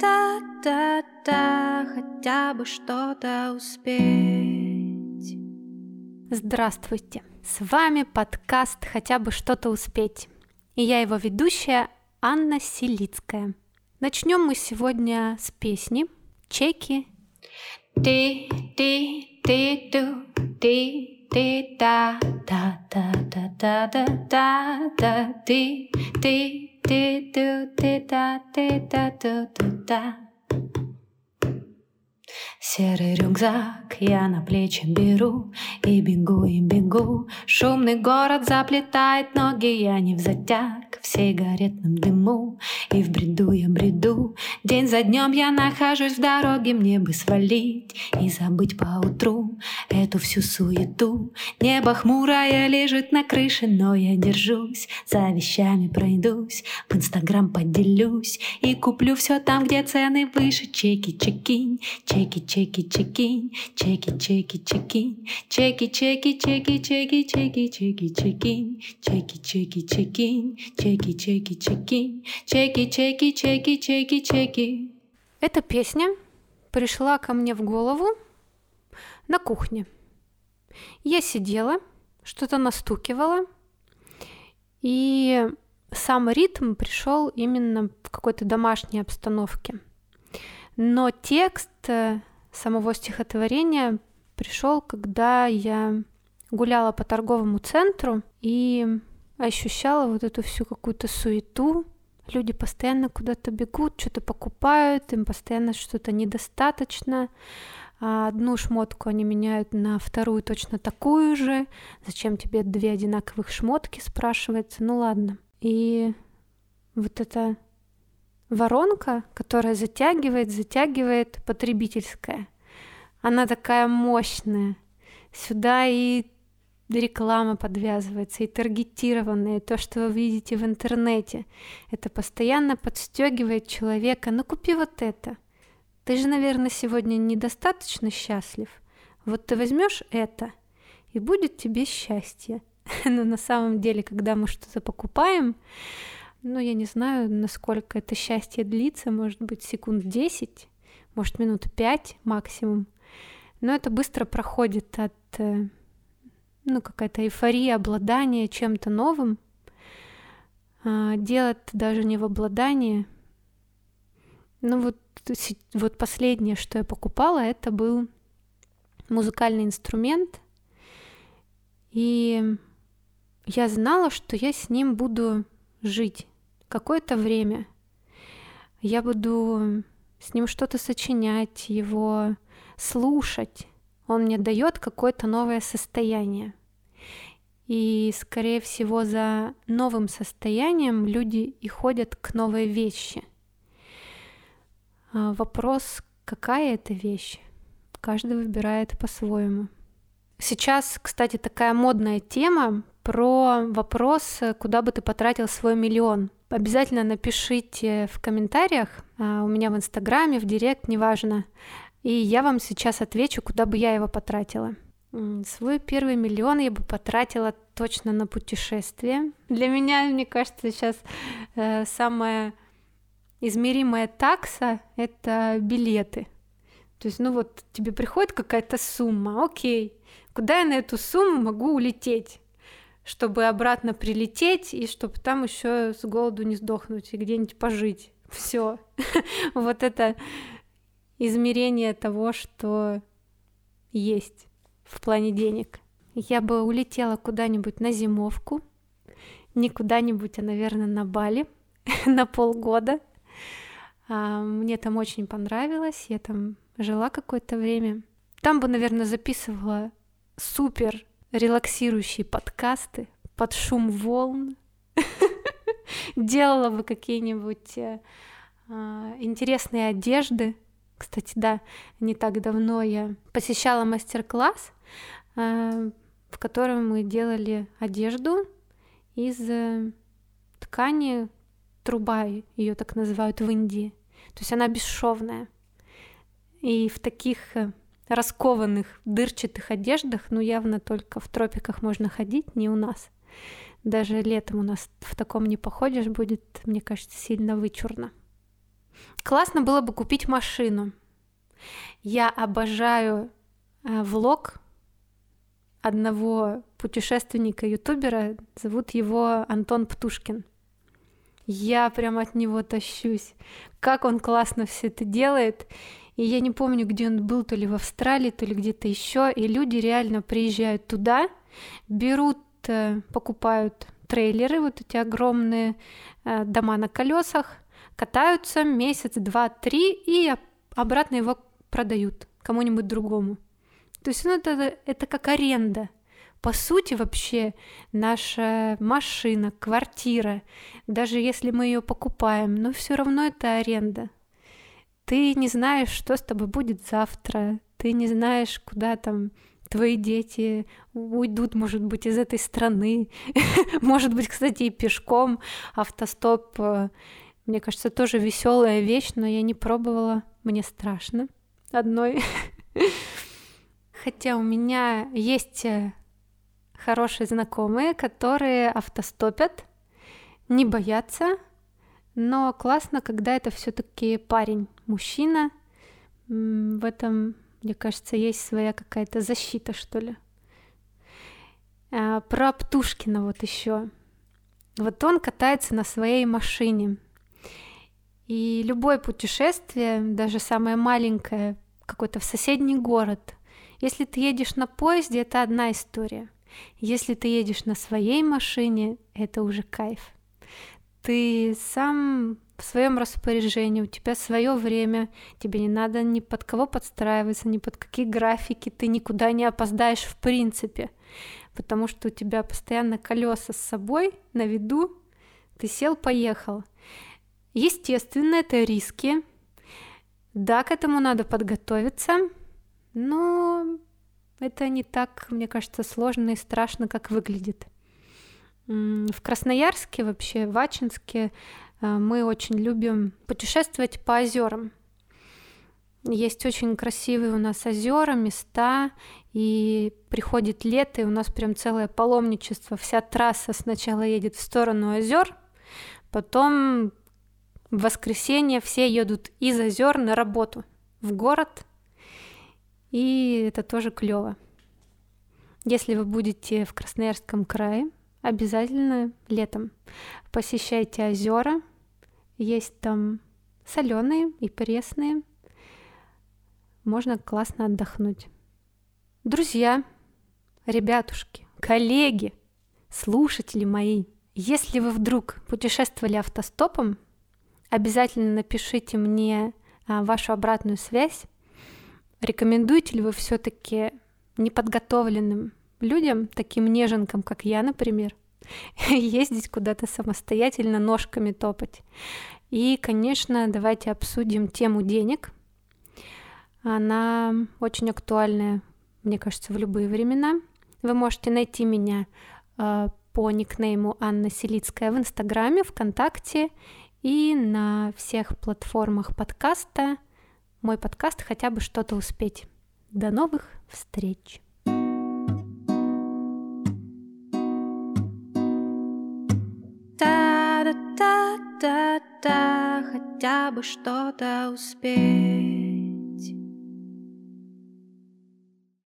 Да-да-да-да, хотя бы что-то успеть. Здравствуйте! С вами подкаст «Хотя бы что-то успеть». И я его ведущая Анна Селицкая. Начнем мы сегодня с песни «Чеки». Ты, ты, ты, ту, ты, ты, да, да, да, да, да, да, да, да, ты, ты, ты, ты, ты, да, ты, да, да, да, да. Серый рюкзак я на плечи беру И бегу, и бегу Шумный город заплетает ноги Я не в затяг в сигаретном дыму И в бреду я День за днем я нахожусь в дороге, мне бы свалить и забыть по утру эту всю суету. Небо хмурое лежит на крыше, но я держусь, за вещами пройдусь, в Инстаграм поделюсь и куплю все там, где цены выше. Чеки, чекинь, чеки, чеки, чекинь, чеки, чеки, чекинь, чеки, чеки, чеки, чеки, чеки, чеки, чекинь, чеки, чеки, чекинь, чеки, чеки, чекинь, чеки, чеки, чеки, чеки, чеки, чеки. Эта песня пришла ко мне в голову на кухне. Я сидела, что-то настукивала, и сам ритм пришел именно в какой-то домашней обстановке. Но текст самого стихотворения пришел, когда я гуляла по торговому центру и ощущала вот эту всю какую-то суету. Люди постоянно куда-то бегут, что-то покупают, им постоянно что-то недостаточно. А одну шмотку они меняют на вторую точно такую же. Зачем тебе две одинаковых шмотки, спрашивается. Ну ладно. И вот это воронка, которая затягивает, затягивает потребительская. Она такая мощная. Сюда и реклама подвязывается, и таргетированная, и то, что вы видите в интернете. Это постоянно подстегивает человека. Ну купи вот это. Ты же, наверное, сегодня недостаточно счастлив. Вот ты возьмешь это, и будет тебе счастье. Но на самом деле, когда мы что-то покупаем, ну, я не знаю, насколько это счастье длится, может быть, секунд 10, может, минут 5 максимум. Но это быстро проходит от, э, ну, какая-то эйфория обладания чем-то новым. А, дело даже не в обладании. Ну, вот, вот последнее, что я покупала, это был музыкальный инструмент. И я знала, что я с ним буду жить какое-то время. Я буду с ним что-то сочинять, его слушать. Он мне дает какое-то новое состояние. И, скорее всего, за новым состоянием люди и ходят к новой вещи. А вопрос, какая это вещь, каждый выбирает по-своему. Сейчас, кстати, такая модная тема про вопрос, куда бы ты потратил свой миллион. Обязательно напишите в комментариях, а, у меня в Инстаграме, в Директ, неважно, и я вам сейчас отвечу, куда бы я его потратила. Свой первый миллион я бы потратила точно на путешествие. Для меня, мне кажется, сейчас э, самая измеримая такса — это билеты. То есть, ну вот тебе приходит какая-то сумма, окей, куда я на эту сумму могу улететь? чтобы обратно прилететь и чтобы там еще с голоду не сдохнуть и где-нибудь пожить. Все. вот это измерение того, что есть в плане денег. Я бы улетела куда-нибудь на зимовку, не куда-нибудь, а, наверное, на Бали на полгода. А, мне там очень понравилось, я там жила какое-то время. Там бы, наверное, записывала супер релаксирующие подкасты под шум волн, делала бы какие-нибудь э, а, интересные одежды. Кстати, да, не так давно я посещала мастер-класс, э, в котором мы делали одежду из э, ткани труба, ее так называют в Индии. То есть она бесшовная. И в таких раскованных дырчатых одеждах, ну явно только в тропиках можно ходить, не у нас. Даже летом у нас в таком не походишь, будет, мне кажется, сильно вычурно. Классно было бы купить машину. Я обожаю э, влог одного путешественника-ютубера, зовут его Антон Птушкин. Я прям от него тащусь. Как он классно все это делает. И я не помню, где он был, то ли в Австралии, то ли где-то еще. И люди реально приезжают туда, берут, э, покупают трейлеры, вот эти огромные э, дома на колесах, катаются месяц, два, три и обратно его продают кому-нибудь другому. То есть ну, это, это как аренда. По сути, вообще, наша машина, квартира, даже если мы ее покупаем, но все равно это аренда. Ты не знаешь, что с тобой будет завтра, ты не знаешь, куда там твои дети уйдут, может быть, из этой страны, может быть, кстати, и пешком. Автостоп, э, мне кажется, тоже веселая вещь, но я не пробовала, мне страшно одной. Хотя у меня есть э, хорошие знакомые, которые автостопят, не боятся, но классно, когда это все-таки парень, мужчина. В этом, мне кажется, есть своя какая-то защита, что ли. А, про Птушкина вот еще. Вот он катается на своей машине. И любое путешествие, даже самое маленькое, какой-то в соседний город, если ты едешь на поезде, это одна история. Если ты едешь на своей машине, это уже кайф. Ты сам в своем распоряжении, у тебя свое время, тебе не надо ни под кого подстраиваться, ни под какие графики, ты никуда не опоздаешь в принципе, потому что у тебя постоянно колеса с собой на виду, ты сел, поехал. Естественно, это риски. Да, к этому надо подготовиться, но это не так, мне кажется, сложно и страшно, как выглядит. В Красноярске, вообще в Ачинске, э, мы очень любим путешествовать по озерам. Есть очень красивые у нас озера, места, и приходит лето, и у нас прям целое паломничество. Вся трасса сначала едет в сторону озер, потом в воскресенье все едут из озер на работу в город, и это тоже клево. Если вы будете в Красноярском крае, обязательно летом посещайте озера. Есть там соленые и пресные. Можно классно отдохнуть. Друзья, ребятушки, коллеги, слушатели мои, если вы вдруг путешествовали автостопом, обязательно напишите мне а, вашу обратную связь Рекомендуете ли вы все-таки неподготовленным людям, таким неженкам, как я, например, ездить куда-то самостоятельно, ножками топать? И, конечно, давайте обсудим тему денег. Она очень актуальная, мне кажется, в любые времена. Вы можете найти меня э, по никнейму Анна Селицкая в Инстаграме, ВКонтакте и на всех платформах подкаста – мой подкаст «Хотя бы что-то успеть». До новых встреч! Да-да-да-да-да, хотя бы что-то успеть.